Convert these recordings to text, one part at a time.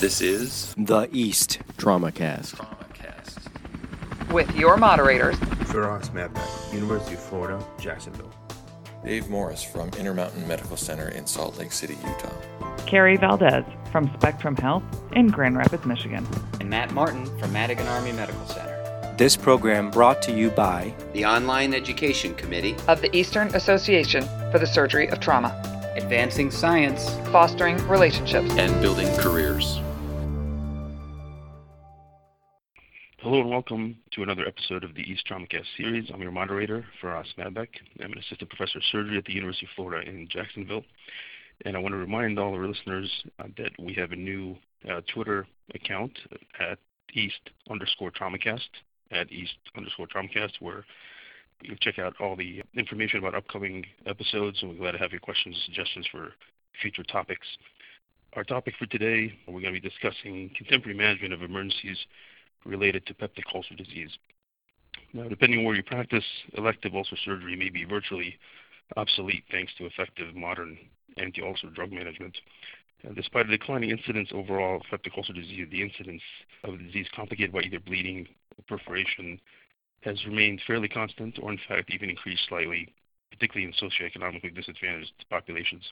This is The East TraumaCast. TraumaCast. with your moderators, Firas Madbak, University of Florida, Jacksonville. Dave Morris from Intermountain Medical Center in Salt Lake City, Utah. Carrie Valdez from Spectrum Health in Grand Rapids, Michigan. and Matt Martin from Madigan Army Medical Center. This program brought to you by the Online Education Committee, Of the Eastern Association for the Surgery of Trauma, Advancing science. fostering relationships. And building careers. Hello and welcome to another episode of the East TraumaCast series. I'm your moderator, Firas Madbak. I'm an assistant professor of surgery at the University of Florida in Jacksonville. And I want to remind all of our listeners uh, that we have a new uh, Twitter account at East underscore TraumaCast, at East underscore TraumaCast, where you can check out all the information about upcoming episodes, and we're glad to have your questions and suggestions for future topics. Our topic for today, we're going to be discussing contemporary management of emergencies related to peptic ulcer disease. Now, depending on where you practice, elective ulcer surgery may be virtually obsolete thanks to effective modern anti-ulcer drug management. And despite a declining incidence overall of peptic ulcer disease, the incidence of the disease complicated by either bleeding or perforation has remained fairly constant or in fact even increased slightly, particularly in socioeconomically disadvantaged populations.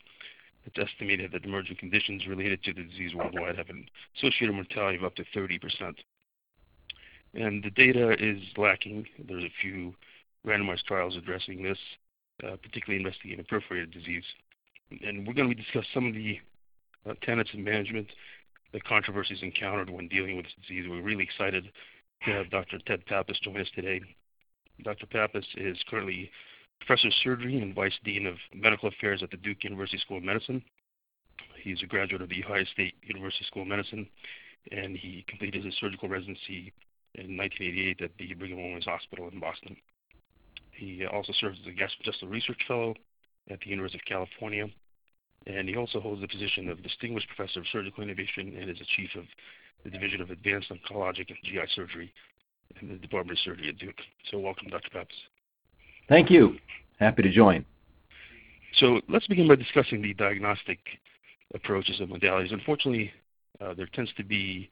It's estimated that emerging conditions related to the disease worldwide have an associated mortality of up to 30 percent and the data is lacking. There's a few randomized trials addressing this, uh, particularly investigating perforated disease. And we're going to discuss some of the uh, tenets of management, the controversies encountered when dealing with this disease. We're really excited to have Dr. Ted Pappas join us today. Dr. Pappas is currently professor of surgery and vice dean of medical affairs at the Duke University School of Medicine. He's a graduate of the Ohio State University School of Medicine, and he completed his surgical residency in 1988 at the Brigham and Women's Hospital in Boston. He also serves as a gastrointestinal research fellow at the University of California, and he also holds the position of distinguished professor of surgical innovation and is the chief of the division of advanced oncologic and GI surgery in the Department of Surgery at Duke. So, welcome, Dr. Pappas. Thank you. Happy to join. So, let's begin by discussing the diagnostic approaches and modalities. Unfortunately, uh, there tends to be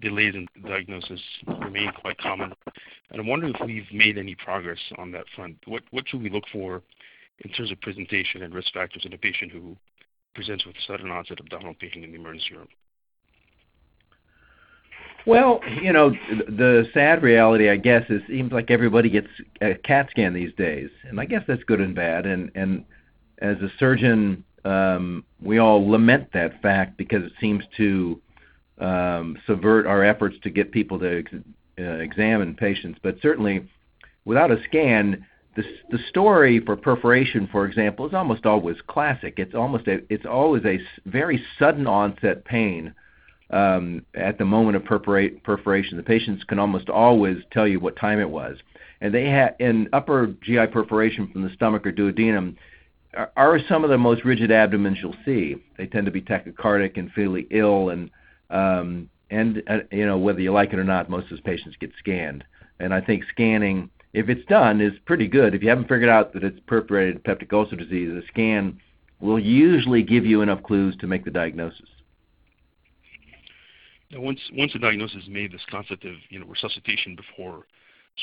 delays in diagnosis remain quite common. And I'm wondering if we've made any progress on that front. What, what should we look for in terms of presentation and risk factors in a patient who presents with sudden onset abdominal pain in the emergency room? Well, you know, the sad reality, I guess, is it seems like everybody gets a CAT scan these days, and I guess that's good and bad. And and as a surgeon, um, we all lament that fact because it seems to um, subvert our efforts to get people to ex- uh, examine patients. But certainly, without a scan, the the story for perforation, for example, is almost always classic. It's almost a, it's always a very sudden onset pain um, at the moment of perforate, perforation. The patients can almost always tell you what time it was, and they have in upper GI perforation from the stomach or duodenum are, are some of the most rigid abdomens you'll see. They tend to be tachycardic and feel ill and um, and uh, you know whether you like it or not, most of those patients get scanned. And I think scanning, if it's done, is pretty good. If you haven't figured out that it's perforated peptic ulcer disease, a scan will usually give you enough clues to make the diagnosis. Now, once once the diagnosis is made, this concept of you know resuscitation before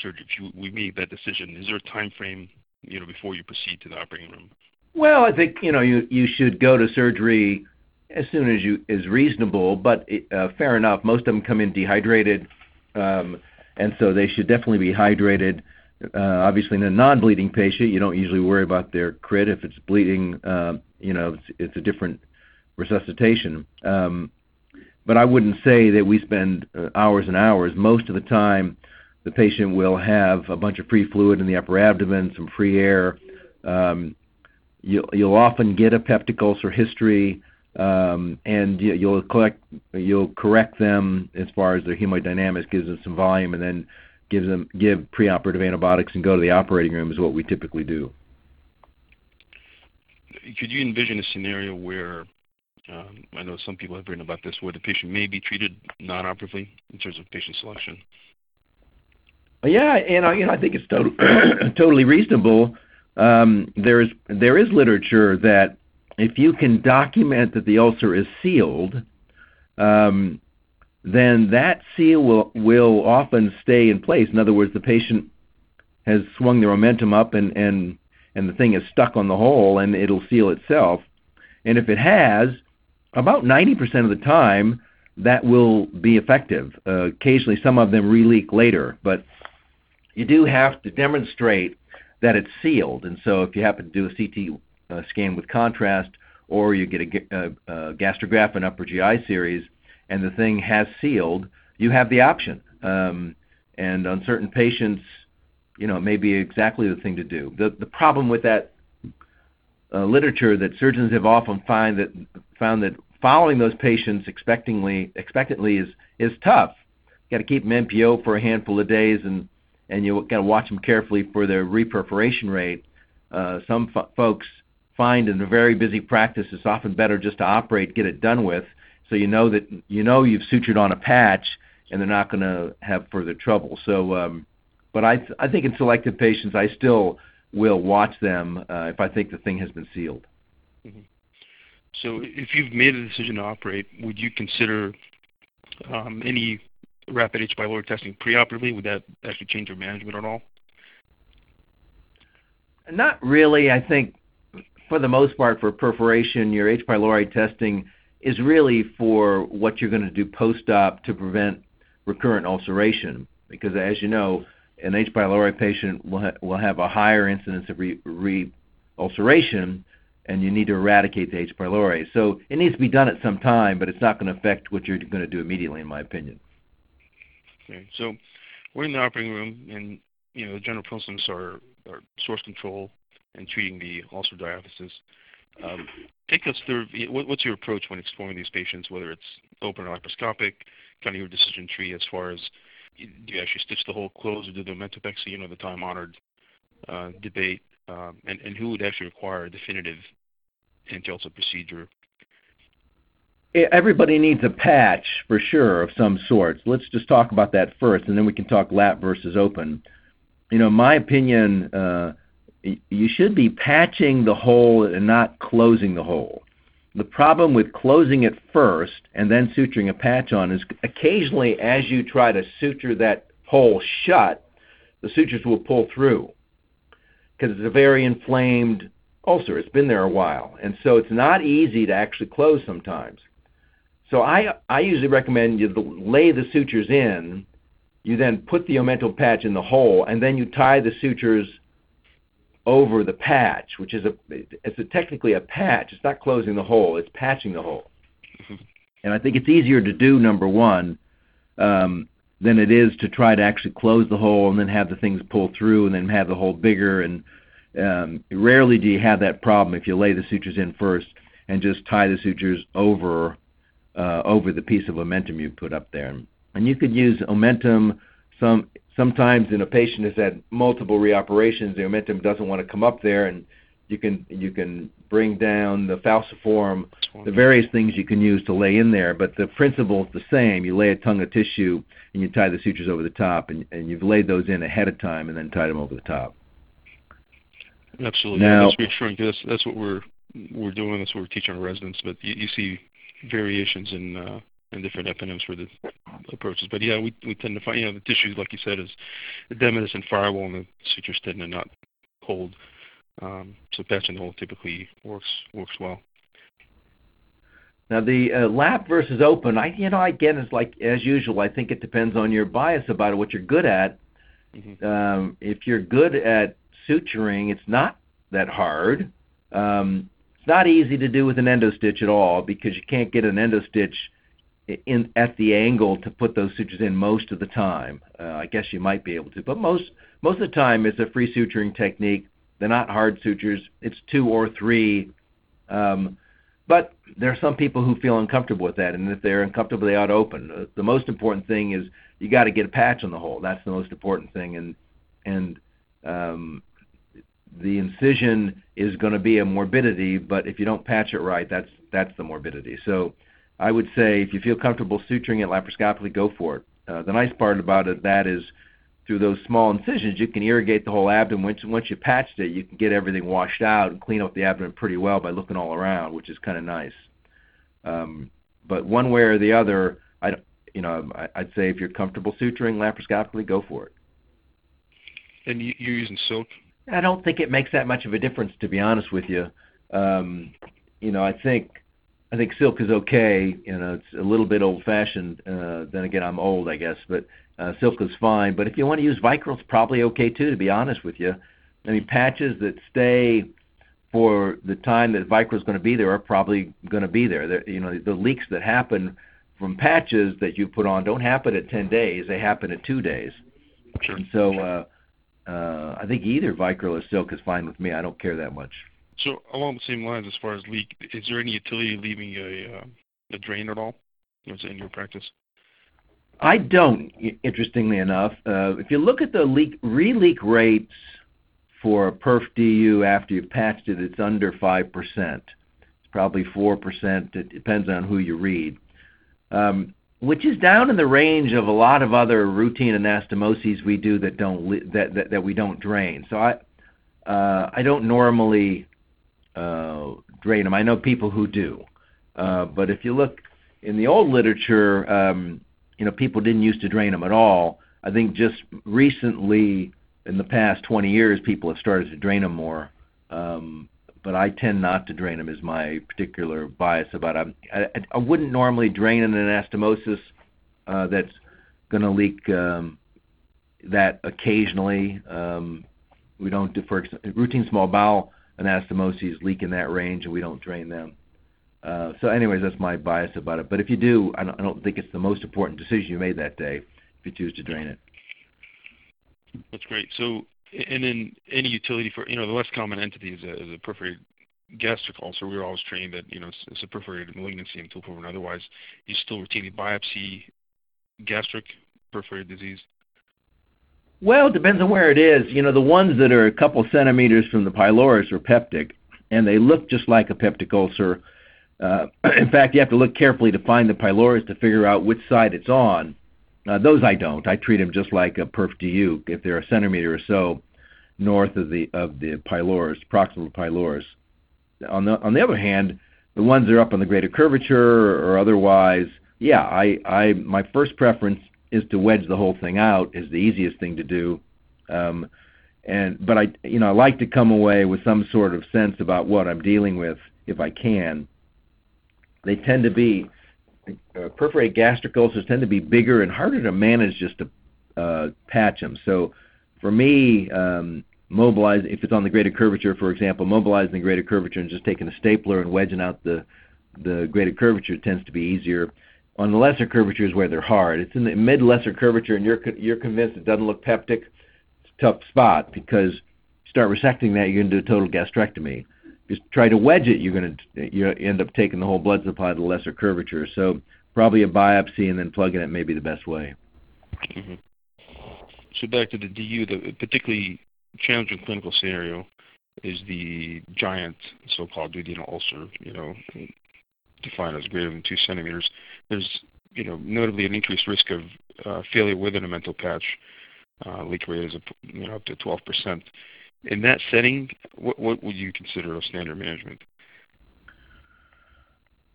surgery, if you, we made that decision, is there a time frame you know before you proceed to the operating room? Well, I think you know you you should go to surgery as soon as you is reasonable, but uh, fair enough. Most of them come in dehydrated, um, and so they should definitely be hydrated. Uh, obviously, in a non-bleeding patient, you don't usually worry about their crit. If it's bleeding, uh, you know, it's, it's a different resuscitation. Um, but I wouldn't say that we spend uh, hours and hours. Most of the time, the patient will have a bunch of free fluid in the upper abdomen, some free air. Um, you'll, you'll often get a peptic ulcer history um, and you, you'll collect, you'll correct them as far as their hemodynamics, gives them some volume, and then gives them give preoperative antibiotics and go to the operating room is what we typically do. Could you envision a scenario where um, I know some people have written about this, where the patient may be treated non-operatively in terms of patient selection? Yeah, and I, you know, I think it's to- totally reasonable. Um, there's there is literature that if you can document that the ulcer is sealed, um, then that seal will will often stay in place. In other words, the patient has swung their omentum up and and and the thing is stuck on the hole and it'll seal itself. And if it has, about 90% of the time that will be effective. Uh, occasionally, some of them releak later, but you do have to demonstrate that it's sealed. And so, if you happen to do a CT uh, scan with contrast, or you get a, a, a Gastrografin upper GI series, and the thing has sealed, you have the option. Um, and on certain patients, you know, it may be exactly the thing to do. The the problem with that uh, literature that surgeons have often find that found that following those patients expectingly expectantly is is tough. You got to keep them NPO for a handful of days, and and you got to watch them carefully for their reperforation rate. Uh, some f- folks find in a very busy practice it's often better just to operate, get it done with, so you know that you know you've sutured on a patch, and they're not going to have further trouble. So, um, but I th- I think in selected patients I still will watch them uh, if I think the thing has been sealed. Mm-hmm. So, if you've made a decision to operate, would you consider um, any rapid H. pylori testing preoperatively? Would that actually change your management at all? Not really. I think for the most part, for perforation, your H. pylori testing is really for what you're going to do post-op to prevent recurrent ulceration. Because as you know, an H. pylori patient will, ha- will have a higher incidence of re- re- ulceration, and you need to eradicate the H. pylori. So it needs to be done at some time, but it's not going to affect what you're going to do immediately, in my opinion. Okay, so we're in the operating room, and you know the general principles are, are source control and treating the ulcer diathesis. Um, take us through what, what's your approach when exploring these patients, whether it's open or laparoscopic, kind of your decision tree as far as do you actually stitch the hole closed or do the omentopexy, you know, the time-honored uh, debate, um, and, and who would actually require a definitive anti-ulcer procedure everybody needs a patch for sure of some sort. Let's just talk about that first, and then we can talk lap versus open. You know, my opinion, uh, you should be patching the hole and not closing the hole. The problem with closing it first and then suturing a patch on is occasionally as you try to suture that hole shut, the sutures will pull through because it's a very inflamed ulcer. It's been there a while. And so it's not easy to actually close sometimes. So I, I usually recommend you lay the sutures in, you then put the omental patch in the hole, and then you tie the sutures over the patch, which is a it's a, technically a patch. It's not closing the hole; it's patching the hole. Mm-hmm. And I think it's easier to do number one um, than it is to try to actually close the hole and then have the things pull through and then have the hole bigger. And um, rarely do you have that problem if you lay the sutures in first and just tie the sutures over uh, over the piece of omentum you put up there. And you could use omentum some sometimes in a patient has had multiple reoperations, the omentum doesn't want to come up there, and you can you can bring down the falciform, the various things you can use to lay in there, but the principle is the same. You lay a tongue of tissue and you tie the sutures over the top, and, and you've laid those in ahead of time and then tied them over the top. Absolutely. Now, that's reassuring because that's, that's what we're we're doing. That's what we're teaching our residents. But you, you see variations in uh, and different eponyms for the approaches. But yeah, we we tend to find you know the tissues like you said is edematous and friable, and the sutures tend to not hold. Um, so patching the hole typically works works well. Now the uh, lap versus open, I you know again it's like as usual. I think it depends on your bias about it, what you're good at. Mm-hmm. Um, if you're good at suturing, it's not that hard. Um, it's not easy to do with an endo stitch at all because you can't get an endo stitch in at the angle to put those sutures in most of the time. Uh, I guess you might be able to, but most most of the time it's a free suturing technique. They're not hard sutures. It's two or three. Um, but there are some people who feel uncomfortable with that, and if they're uncomfortable, they ought to open. Uh, the most important thing is you got to get a patch on the hole. That's the most important thing, and and um, the incision is going to be a morbidity. But if you don't patch it right, that's that's the morbidity. So I would say if you feel comfortable suturing it laparoscopically, go for it. Uh, the nice part about it that is through those small incisions, you can irrigate the whole abdomen. Once once you patched it, you can get everything washed out and clean up the abdomen pretty well by looking all around, which is kind of nice. Um, but one way or the other, I you know I, I'd say if you're comfortable suturing laparoscopically, go for it. And you, you're using silk. I don't think it makes that much of a difference, to be honest with you. Um, you know, I think I think silk is okay. You know, it's a little bit old-fashioned. Uh, then again, I'm old, I guess, but uh, silk is fine. But if you want to use Vicryl, it's probably okay too. To be honest with you, I mean, patches that stay for the time that Vicryl is going to be there are probably going to be there. They're, you know, the leaks that happen from patches that you put on don't happen at 10 days; they happen at two days. Sure. And so, uh, uh, I think either Vicryl or silk is fine with me. I don't care that much. So along the same lines, as far as leak, is there any utility leaving a uh, a drain at all? Know, in your practice? I don't. Interestingly enough, uh, if you look at the leak re-leak rates for perf DU after you've patched it, it's under five percent. It's probably four percent. It depends on who you read, um, which is down in the range of a lot of other routine anastomoses we do that don't that that, that we don't drain. So I uh, I don't normally uh, drain them. I know people who do, uh, but if you look in the old literature, um, you know, people didn't used to drain them at all. I think just recently, in the past 20 years, people have started to drain them more. Um, but I tend not to drain them. Is my particular bias about them. I, I wouldn't normally drain an anastomosis uh, that's going to leak um, that occasionally. Um, we don't do for routine small bowel anastomoses leak in that range, and we don't drain them. Uh, so, anyways, that's my bias about it. But if you do, I don't, I don't think it's the most important decision you made that day if you choose to drain it. That's great. So, and then any utility for you know the less common entity is a, is a perforated gastric ulcer. We were always trained that you know it's, it's a perforated malignancy until proven otherwise. You still routinely biopsy gastric perforated disease. Well, it depends on where it is. You know, the ones that are a couple centimeters from the pylorus are peptic, and they look just like a peptic ulcer. Uh, in fact, you have to look carefully to find the pylorus to figure out which side it's on. Uh, those I don't. I treat them just like a perf if they're a centimeter or so north of the of the pylorus, proximal pylorus. On the on the other hand, the ones that are up on the greater curvature or otherwise, yeah, I I my first preference is to wedge the whole thing out is the easiest thing to do. Um, and but I you know I like to come away with some sort of sense about what I'm dealing with if I can. They tend to be uh, perforated gastric ulcers tend to be bigger and harder to manage just to uh, patch them. So for me, um, mobilize if it's on the greater curvature, for example, mobilizing the greater curvature and just taking a stapler and wedging out the the greater curvature tends to be easier on the lesser curvatures where they're hard. It's in the mid lesser curvature, and you're you're convinced it doesn't look peptic. It's a tough spot because you start resecting that, you're going to do a total gastrectomy. Just try to wedge it, you're going to you end up taking the whole blood supply to the lesser curvature. So probably a biopsy and then plugging it may be the best way. Mm-hmm. So back to the DU, the particularly challenging clinical scenario is the giant so-called duodenal ulcer. You know, defined as greater than two centimeters, there's you know notably an increased risk of uh, failure with an omental patch. Uh, leak rate is you know up to 12%. In that setting, what, what would you consider a standard management?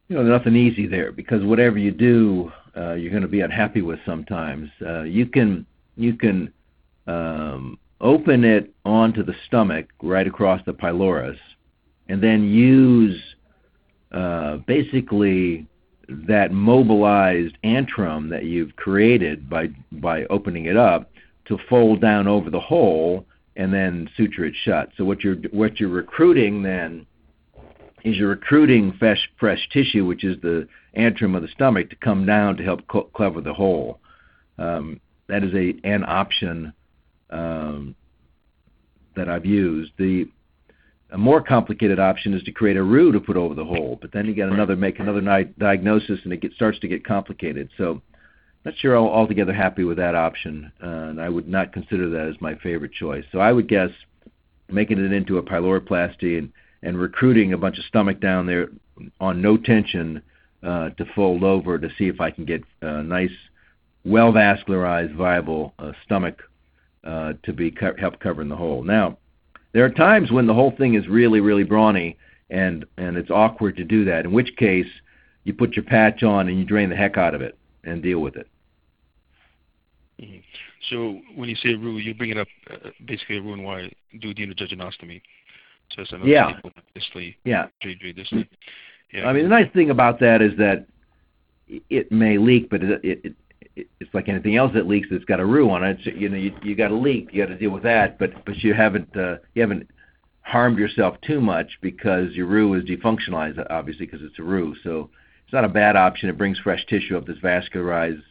You know, nothing easy there because whatever you do, uh, you're going to be unhappy with sometimes. Uh, you can you can um, open it onto the stomach right across the pylorus, and then use uh, basically that mobilized antrum that you've created by by opening it up to fold down over the hole and then suture it shut. So what you're what you're recruiting then is you're recruiting fresh fresh tissue, which is the antrum of the stomach, to come down to help co- cover the hole. Um, that is a an option um, that I've used. The a more complicated option is to create a roux to put over the hole, but then you got another make another diagnosis, and it get, starts to get complicated. So, not sure I'm altogether happy with that option, uh, and I would not consider that as my favorite choice. So I would guess making it into a pyloroplasty and and recruiting a bunch of stomach down there on no tension uh, to fold over to see if I can get a nice, well vascularized, viable uh, stomach uh, to be co- help covering the hole. Now there are times when the whole thing is really, really brawny, and and it's awkward to do that. In which case, you put your patch on and you drain the heck out of it and deal with it. Mm-hmm. So when you say rule, you're bringing up uh, basically a rule Roux-en-Y duodenojejunostomy. So that's another Yeah. distally, Yeah. JJ distally. Yeah. I mean, the nice thing about that is that it may leak, but it, it, it it's like anything else that leaks that's got a roux on it. It's, you know, you, you got a leak, you got to deal with that, but but you haven't uh, you haven't harmed yourself too much because your roux is defunctionalized, obviously, because it's a roux. So it's not a bad option. It brings fresh tissue up that's vascularized.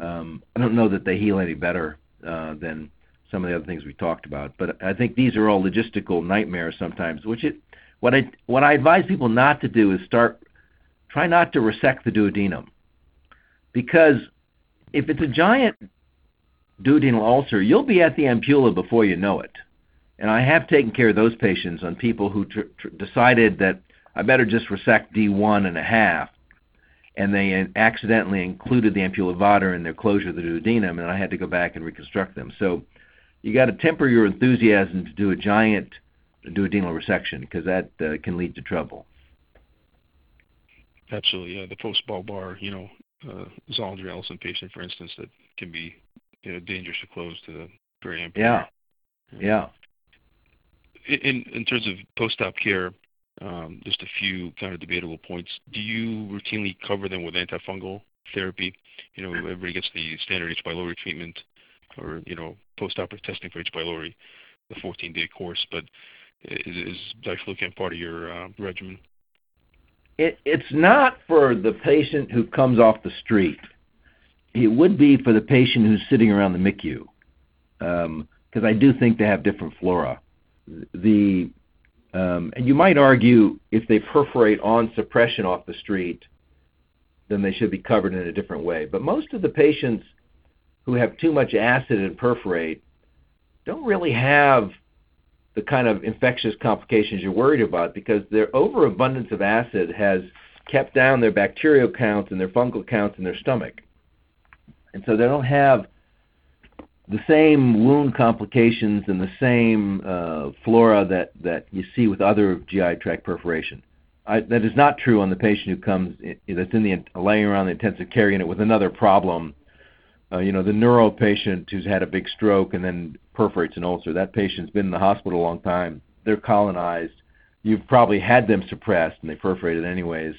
Um, I don't know that they heal any better uh, than some of the other things we talked about, but I think these are all logistical nightmares sometimes. Which it, what I what I advise people not to do is start try not to resect the duodenum because if it's a giant duodenal ulcer, you'll be at the ampulla before you know it. And I have taken care of those patients on people who tr- tr- decided that I better just resect D1 and a half, and they accidentally included the ampulla Vater in their closure of the duodenum, and I had to go back and reconstruct them. So you got to temper your enthusiasm to do a giant duodenal resection because that uh, can lead to trouble. Absolutely, yeah. The post-bulbar, you know, uh, Ellison patient, for instance, that can be you know, dangerous to close to the periampulla. Yeah, yeah. In in terms of post-op care, um, just a few kind of debatable points. Do you routinely cover them with antifungal therapy? You know, everybody gets the standard H. pylori treatment, or you know, post-operative testing for H. pylori, the 14-day course. But is, is diflucan part of your uh, regimen? It, it's not for the patient who comes off the street. It would be for the patient who's sitting around the MICU, because um, I do think they have different flora. The um, and you might argue if they perforate on suppression off the street, then they should be covered in a different way. But most of the patients who have too much acid and perforate don't really have the kind of infectious complications you're worried about because their overabundance of acid has kept down their bacterial counts and their fungal counts in their stomach. And so they don't have the same wound complications and the same uh, flora that, that you see with other GI tract perforation. I, that is not true on the patient who comes in, that's in the laying around the intensive care unit with another problem. Uh, you know, the neuro patient who's had a big stroke and then perforates an ulcer. That patient's been in the hospital a long time. They're colonized. You've probably had them suppressed and they perforated anyways.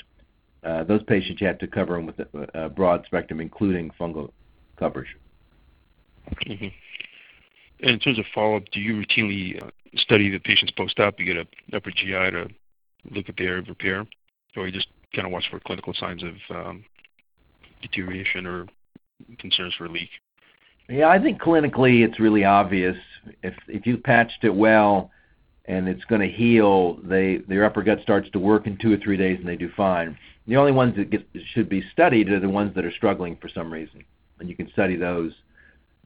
Uh, those patients you have to cover them with a, a broad spectrum, including fungal coverage. Mm-hmm. And in terms of follow-up, do you routinely uh, study the patient's post-op? You get a upper GI to look at the area of repair, or you just kind of watch for clinical signs of um, deterioration or concerns for leak? Yeah, I think clinically it's really obvious. If if you patched it well and it's going to heal, they their upper gut starts to work in two or three days and they do fine. The only ones that get, should be studied are the ones that are struggling for some reason, and you can study those.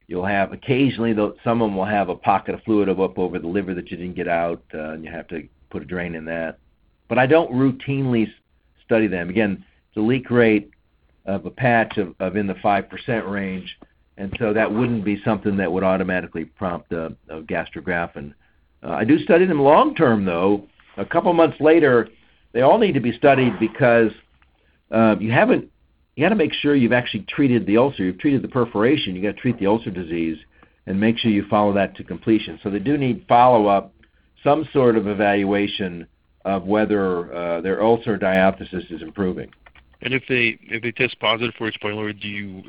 You'll have occasionally, though, some of them will have a pocket of fluid up over the liver that you didn't get out, uh, and you have to put a drain in that. But I don't routinely study them. Again, the leak rate of a patch of, of in the five percent range and so that wouldn't be something that would automatically prompt a, a Gastrografin. Uh, I do study them long term, though. A couple months later, they all need to be studied because uh, you haven't. You got to make sure you've actually treated the ulcer. You've treated the perforation. You got to treat the ulcer disease and make sure you follow that to completion. So they do need follow up, some sort of evaluation of whether uh, their ulcer diathesis is improving. And if they if they test positive for H. pylori, do you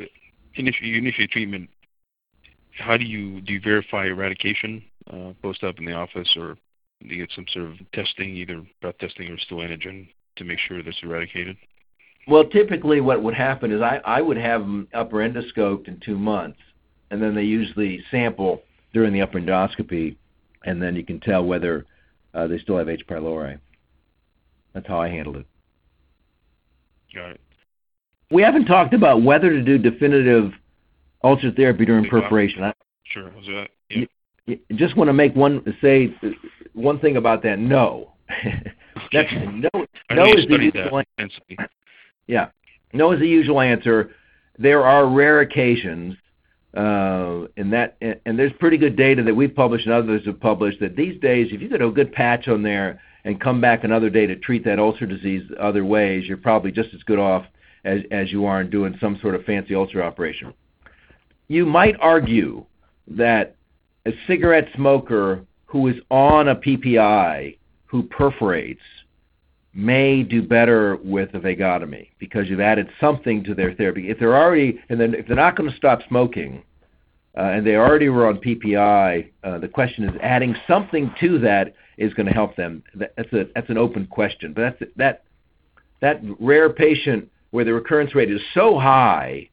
initiate, you initiate treatment, how do you do you verify eradication uh, post up in the office, or do you get some sort of testing, either breath testing or stool antigen, to make sure that's eradicated? Well, typically what would happen is I, I would have them upper endoscoped in two months, and then they usually sample during the upper endoscopy, and then you can tell whether uh, they still have H. pylori. That's how I handled it. Got it. We haven't talked about whether to do definitive ulcer therapy during perforation. I, Sure. Was that? Yeah. just want to make one say one thing about that. No, that's no. I No is the usual. that intensely. Yeah, no is the usual answer. There are rare occasions, uh, and that and there's pretty good data that we've published and others have published that these days, if you get a good patch on there and come back another day to treat that ulcer disease other ways, you're probably just as good off as, as you are in doing some sort of fancy ulcer operation. You might argue that a cigarette smoker who is on a PPI who perforates may do better with a vagotomy because you've added something to their therapy. If they're already and then if they're not going to stop smoking uh, and they already were on PPI, uh, the question is adding something to that is going to help them. That's a that's an open question, but that's that that rare patient where the recurrence rate is so high,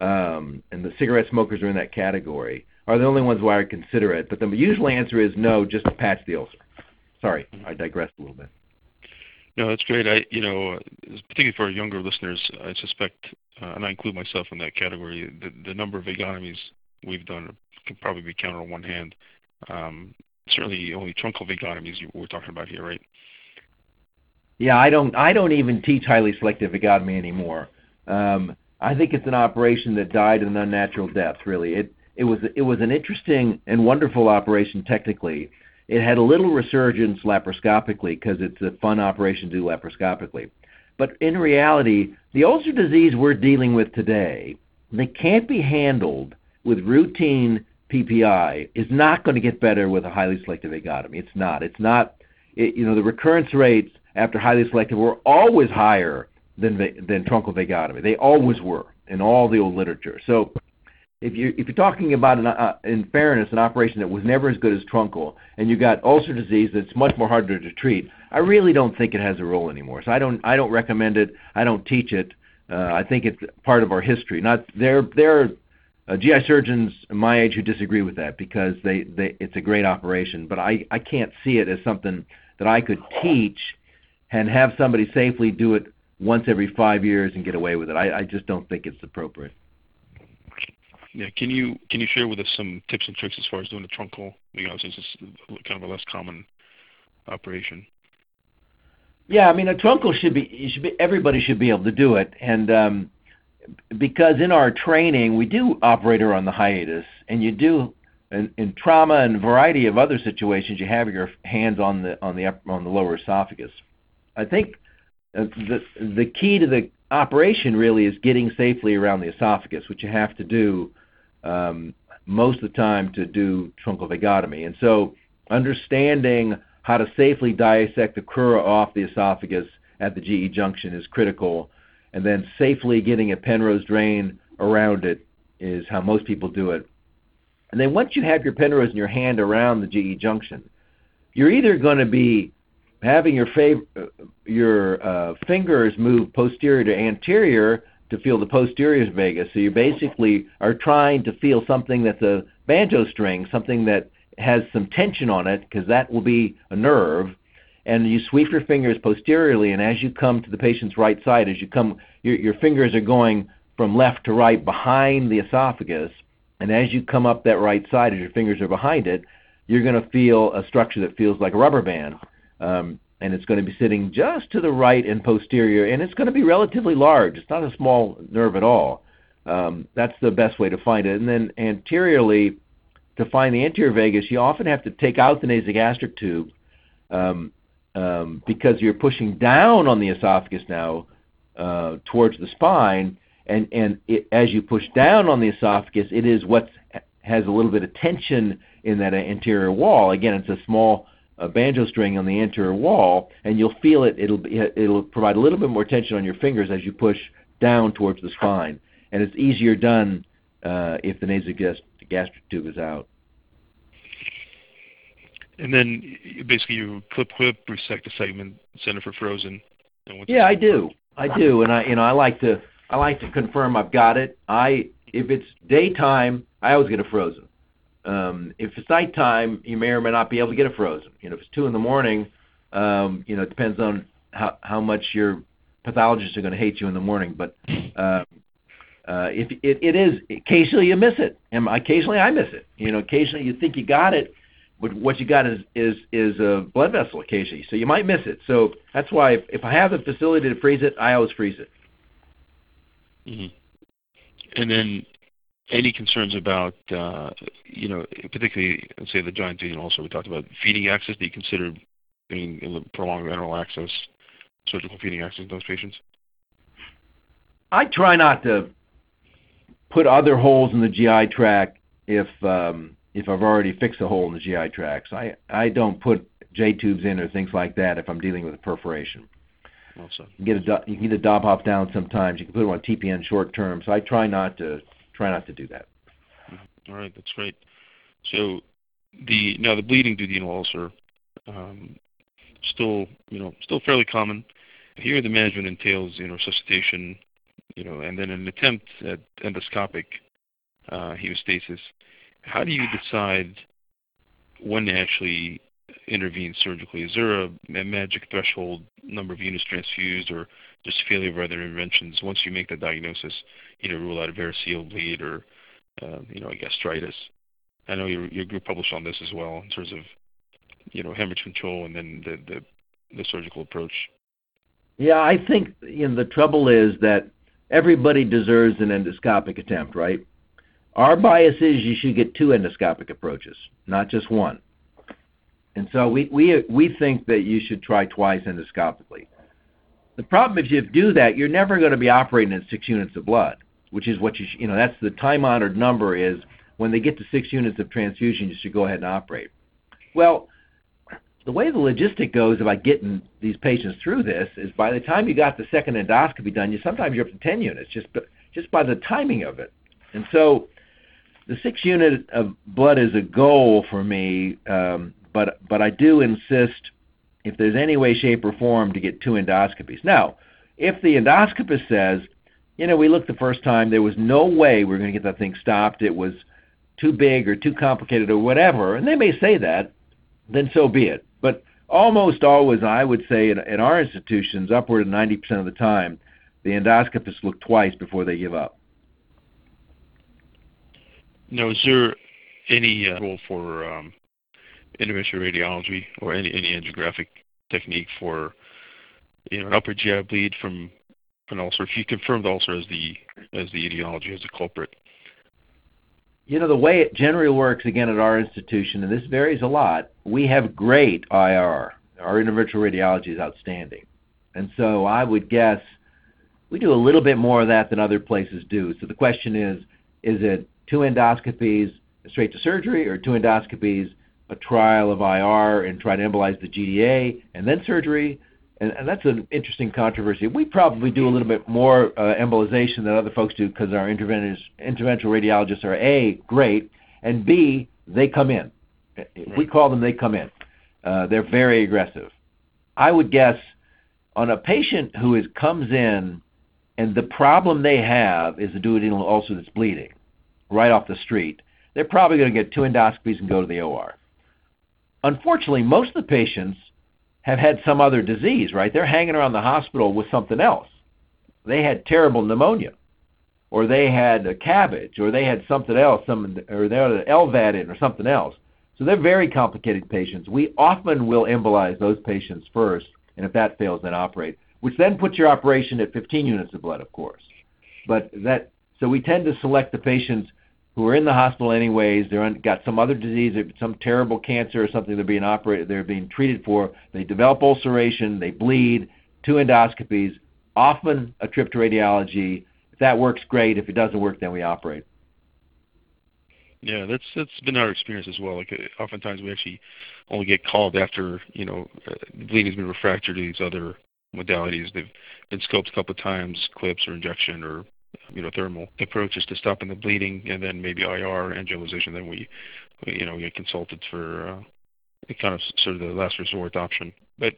um, and the cigarette smokers are in that category, are the only ones where I would consider it. But the usual answer is no, just to patch the ulcer. Sorry, I digressed a little bit. No, that's great. I, you know, particularly for younger listeners, I suspect, uh, and I include myself in that category, the, the number of vagotomies we've done can probably be counted on one hand. Um, certainly, only truncal vagotomies we're talking about here, right? Yeah, I don't, I don't even teach highly selective vagotomy anymore. Um, I think it's an operation that died an unnatural death. Really, it, it was, it was an interesting and wonderful operation technically it had a little resurgence laparoscopically because it's a fun operation to do laparoscopically. But in reality, the ulcer disease we're dealing with today, that can't be handled with routine PPI, is not going to get better with a highly selective vagotomy. It's not. It's not. It, you know, the recurrence rates after highly selective were always higher than than truncal vagotomy. They always were in all the old literature. So if you if you're talking about an, uh, in fairness an operation that was never as good as truncal and you got ulcer disease that's much more harder to treat i really don't think it has a role anymore so i don't i don't recommend it i don't teach it uh, i think it's part of our history not there there are uh, gi surgeons my age who disagree with that because they, they it's a great operation but i i can't see it as something that i could teach and have somebody safely do it once every five years and get away with it i, I just don't think it's appropriate yeah. Can you can you share with us some tips and tricks as far as doing the truncal? You know, since it's kind of a less common operation. Yeah, I mean, a truncal should be should be everybody should be able to do it, and um, because in our training we do operator on the hiatus, and you do in, in trauma and a variety of other situations you have your hands on the on the upper, on the lower esophagus. I think uh, the the key to the operation really is getting safely around the esophagus, which you have to do um, most of the time to do truncal vagotomy. And so understanding how to safely dissect the crura off the esophagus at the GE junction is critical. And then safely getting a Penrose drain around it is how most people do it. And then once you have your Penrose in your hand around the GE junction, you're either going to be having your fav- your uh, fingers move posterior to anterior to feel the posterior vagus. So you basically are trying to feel something that's a banjo string, something that has some tension on it, because that will be a nerve. And you sweep your fingers posteriorly, and as you come to the patient's right side, as you come, your, your fingers are going from left to right behind the esophagus. And as you come up that right side, as your fingers are behind it, you're going to feel a structure that feels like a rubber band. Um, and it's going to be sitting just to the right and posterior, and it's going to be relatively large. It's not a small nerve at all. Um, that's the best way to find it. And then anteriorly, to find the anterior vagus, you often have to take out the nasogastric tube um, um, because you're pushing down on the esophagus now uh, towards the spine, and and it, as you push down on the esophagus, it is what has a little bit of tension in that anterior wall. Again, it's a small a banjo string on the anterior wall, and you'll feel it. It'll be, it'll provide a little bit more tension on your fingers as you push down towards the spine, and it's easier done uh, if the nasogastric tube is out. And then basically you clip clip resect the segment, center for frozen. yeah, I do. I do, and I you know I like to I like to confirm I've got it. I if it's daytime, I always get a frozen. Um, if it's nighttime, you may or may not be able to get it frozen. You know, if it's two in the morning, um, you know, it depends on how how much your pathologists are going to hate you in the morning. But uh, uh, if it, it is occasionally you miss it, and occasionally I miss it. You know, occasionally you think you got it, but what you got is is is a blood vessel occasionally, so you might miss it. So that's why if, if I have the facility to freeze it, I always freeze it. Mm-hmm. And then any concerns about, uh, you know, particularly, let's say the giant vein also we talked about feeding access? Do you consider doing prolonged enteral access, surgical feeding access in those patients? I try not to put other holes in the GI tract if um, if I've already fixed a hole in the GI tract. So I I don't put J tubes in or things like that if I'm dealing with a perforation. Also, You can get a you can get a Dobhoff down sometimes. You can put them on TPN short term. So I try not to try not to do that. all right, that's great. So the now the bleeding due to the ulcer, um, still you know still fairly common. Here the management entails you know resuscitation, you know, and then an attempt at endoscopic uh, hemostasis. How do you decide when to actually intervene surgically? Is there a, a magic threshold number of units transfused, or just failure of other interventions? Once you make the diagnosis, you know, rule out a variceal bleed or uh, you know, a gastritis. I know your your group published on this as well in terms of you know hemorrhage control and then the the, the surgical approach. Yeah, I think you know the trouble is that everybody deserves an endoscopic attempt, right? Our bias is you should get two endoscopic approaches, not just one. And so we we we think that you should try twice endoscopically. The problem if you do that, you're never going to be operating at six units of blood, which is what you sh- you know that's the time-honored number is when they get to six units of transfusion, you should go ahead and operate. Well, the way the logistic goes about getting these patients through this is by the time you got the second endoscopy done, you sometimes you're up to 10 units just just by the timing of it. And so the six unit of blood is a goal for me, um, but but I do insist if there's any way, shape, or form to get two endoscopies. Now, if the endoscopist says, you know, we looked the first time, there was no way we are going to get that thing stopped. It was too big or too complicated or whatever, and they may say that, then so be it. But almost always, I would say in, in our institutions, upward of 90% of the time, the endoscopists look twice before they give up. Now, is there any uh, role for um, interventional radiology or any any angiographic technique for you know an upper GI bleed from an ulcer? If you confirm the ulcer as the as the etiology as the culprit, you know the way it generally works again at our institution, and this varies a lot. We have great IR. Our interventional radiology is outstanding, and so I would guess we do a little bit more of that than other places do. So the question is, is it two endoscopies straight to surgery, or two endoscopies, a trial of IR, and try to embolize the GDA, and then surgery? And, and that's an interesting controversy. We probably do a little bit more uh, embolization than other folks do because our interventional radiologists are A, great, and B, they come in. If we call them, they come in. Uh, they're very aggressive. I would guess on a patient who is comes in and the problem they have is a duodenal ulcer that's bleeding right off the street, they're probably going to get two endoscopies and go to the OR. Unfortunately, most of the patients have had some other disease, right? They're hanging around the hospital with something else. They had terrible pneumonia, or they had a CABG, or they had something else, some, or they had an LVAD in, or something else. So they're very complicated patients. We often will embolize those patients first, and if that fails, then operate, which then puts your operation at 15 units of blood, of course. But that so we tend to select the patients who are in the hospital anyways. They're got some other disease, some terrible cancer or something they're being operated, they're being treated for. They develop ulceration, they bleed, two endoscopies, often a trip to radiology. If that works, great. If it doesn't work, then we operate. Yeah, that's that's been our experience as well. Like uh, oftentimes we actually only get called after you know uh, bleeding's been refractory to these other modalities. They've been scoped a couple of times, clips or injection or you know thermal approaches to stopping the bleeding, and then maybe IR angiolization. Then we, we you know get consulted for uh, kind of sort of the last resort option. But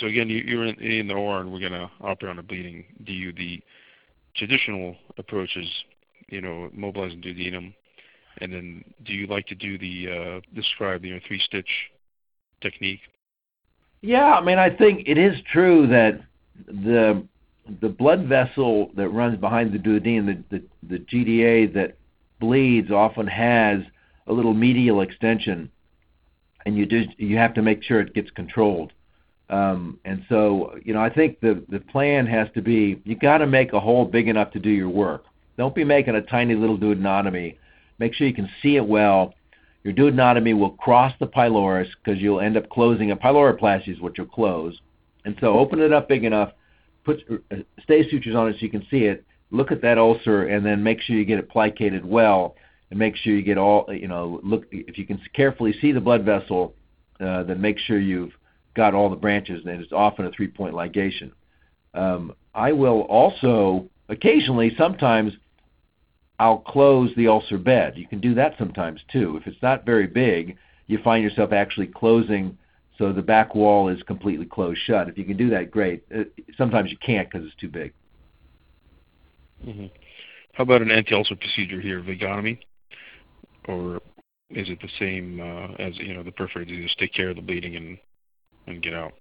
so again, you, you're in, in the OR and we're going to operate on the bleeding. Do you the traditional approaches, you know, mobilizing duodenum, and then do you like to do the uh, describe you know, three stitch technique? Yeah, I mean, I think it is true that the the blood vessel that runs behind the duodenum, the, the, the GDA that bleeds, often has a little medial extension, and you do you have to make sure it gets controlled. Um, and so, you know, I think the the plan has to be you got to make a hole big enough to do your work. Don't be making a tiny little duodenotomy. Make sure you can see it well. your duodenotomy will cross the pylorus because you'll end up closing a pyloroplasty is what you'll close. And so open it up big enough, put uh, stay sutures on it so you can see it. Look at that ulcer and then make sure you get it plicated well and make sure you get all you know look if you can carefully see the blood vessel uh, then make sure you've got all the branches and it's often a three point ligation um, i will also occasionally sometimes i'll close the ulcer bed you can do that sometimes too if it's not very big you find yourself actually closing so the back wall is completely closed shut if you can do that great uh, sometimes you can't because it's too big mm-hmm. How about an anti-ulcer procedure here, vagotomy? or is it the same uh, as you know the perforated? You just take care of the bleeding and and get out.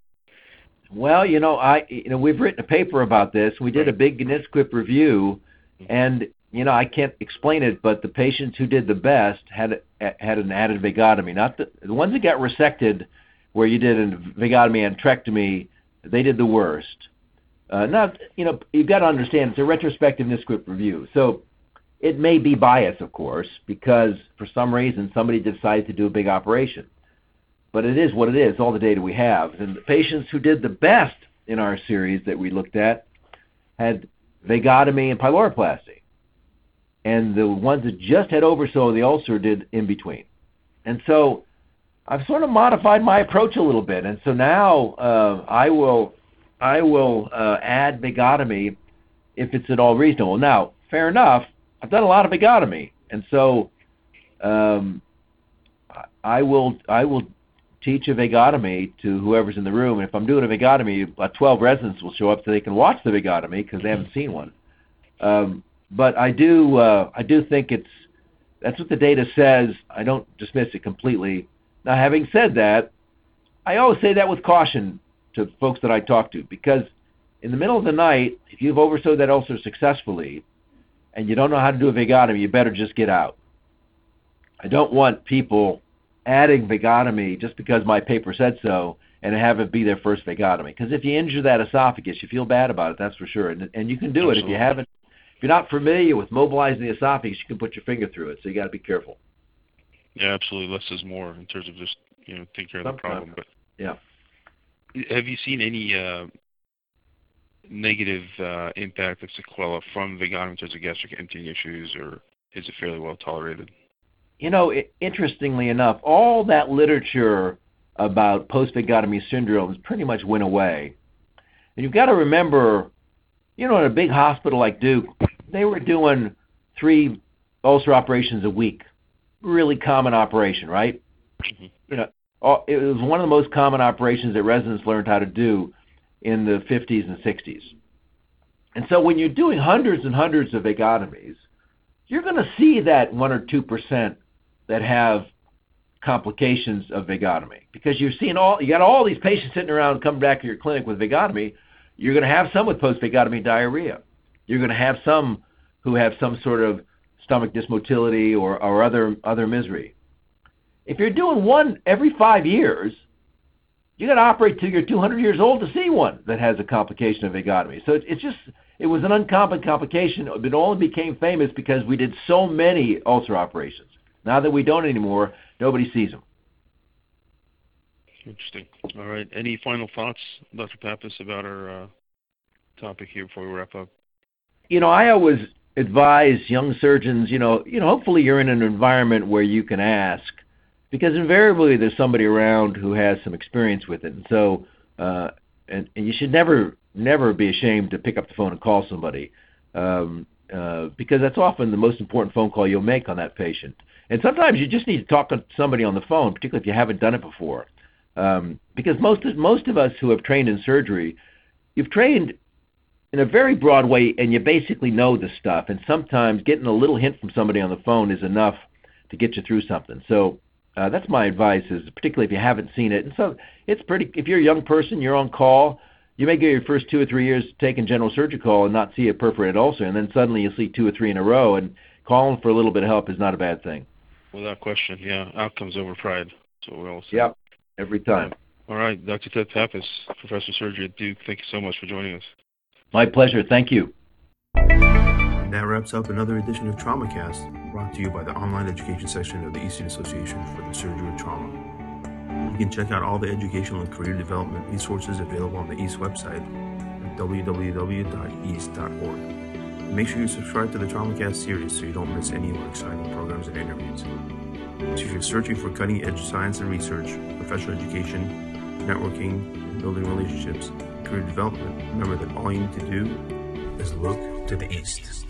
Well, you know, I you know we've written a paper about this. We did right. a big NSQIP review, mm-hmm. and you know I can't explain it, but the patients who did the best had had an added vagotomy. Not the the ones that got resected, where you did a vagotomy antrectomy, they did the worst. Uh, not you know you've got to understand it's a retrospective NSQIP review, so it may be bias, of course, because for some reason somebody decided to do a big operation. But it is what it is, all the data we have. And the patients who did the best in our series that we looked at had vagotomy and pyloroplasty. And the ones that just had oversew the ulcer did in between. And so I've sort of modified my approach a little bit. And so now uh, I will I will uh, add vagotomy if it's at all reasonable. Now, fair enough, I've done a lot of vagotomy, and so um, I will I will teach a vagotomy to whoever's in the room. And if I'm doing a vagotomy, about 12 residents will show up so they can watch the vagotomy because they haven't seen one. Um, but I do uh, I do think it's that's what the data says. I don't dismiss it completely. Now, having said that, I always say that with caution to folks that I talk to because in the middle of the night, if you've oversewed that ulcer successfully, and you don't know how to do a vagotomy, you better just get out. I don't want people adding vagotomy just because my paper said so and have it be their first vagotomy. Because if you injure that esophagus, you feel bad about it, that's for sure. And, and you can do Absolutely. it if you haven't. If you're not familiar with mobilizing the esophagus, you can put your finger through it. So you got to be careful. Yeah, absolutely. Less is more in terms of just you know taking care of the problem. But yeah, have you seen any uh, negative uh, impact of sequela from vagotomy in terms of gastric emptying issues, or is it fairly well tolerated? You know, it, interestingly enough, all that literature about post-vagotomy syndromes pretty much went away. And you've got to remember, you know, in a big hospital like Duke, they were doing three ulcer operations a week. Really common operation, right? Mm-hmm. You know, it was one of the most common operations that residents learned how to do in the 50s and 60s. And so when you're doing hundreds and hundreds of vagotomies, you're going to see that 1 or 2% that have complications of vagotomy because you're seeing all you got all these patients sitting around coming back to your clinic with vagotomy you're going to have some with post vagotomy diarrhea you're going to have some who have some sort of stomach dysmotility or, or other other misery if you're doing one every five years you got to operate till you're 200 years old to see one that has a complication of vagotomy. So it's just it was an uncommon complication. It only became famous because we did so many ulcer operations. Now that we don't anymore, nobody sees them. Interesting. All right. Any final thoughts, Dr. Pappas, about our uh, topic here before we wrap up? You know, I always advise young surgeons. You know, you know, hopefully you're in an environment where you can ask because invariably there's somebody around who has some experience with it. And so, uh, and, and you should never, never be ashamed to pick up the phone and call somebody, um, uh, because that's often the most important phone call you'll make on that patient. And sometimes you just need to talk to somebody on the phone, particularly if you haven't done it before, um, because most most of us who have trained in surgery, you've trained in a very broad way, and you basically know the stuff. And sometimes getting a little hint from somebody on the phone is enough to get you through something. So uh, that's my advice, is particularly if you haven't seen it. And so it's pretty. If you're a young person, you're on call. You may get your first two or three years taking general surgical and not see a perforated ulcer, and then suddenly you see two or three in a row. And calling for a little bit of help is not a bad thing. Without question, yeah. Outcomes over pride. So we all say. Yep, every time. All right, Dr. Ted Pappas, Professor of Surgery at Duke. Thank you so much for joining us. My pleasure. Thank you. that wraps up another edition of TraumaCast, brought to you by the online education section of the Eastern Association for the Surgery of Trauma. You can check out all the educational and career development resources available on the EAST website at www.east.org. Make sure you subscribe to the TraumaCast series so you don't miss any of our exciting programs and interviews. So if you're searching for cutting edge science and research, professional education, networking, and building relationships, career development, remember that all you need to do is look to the east.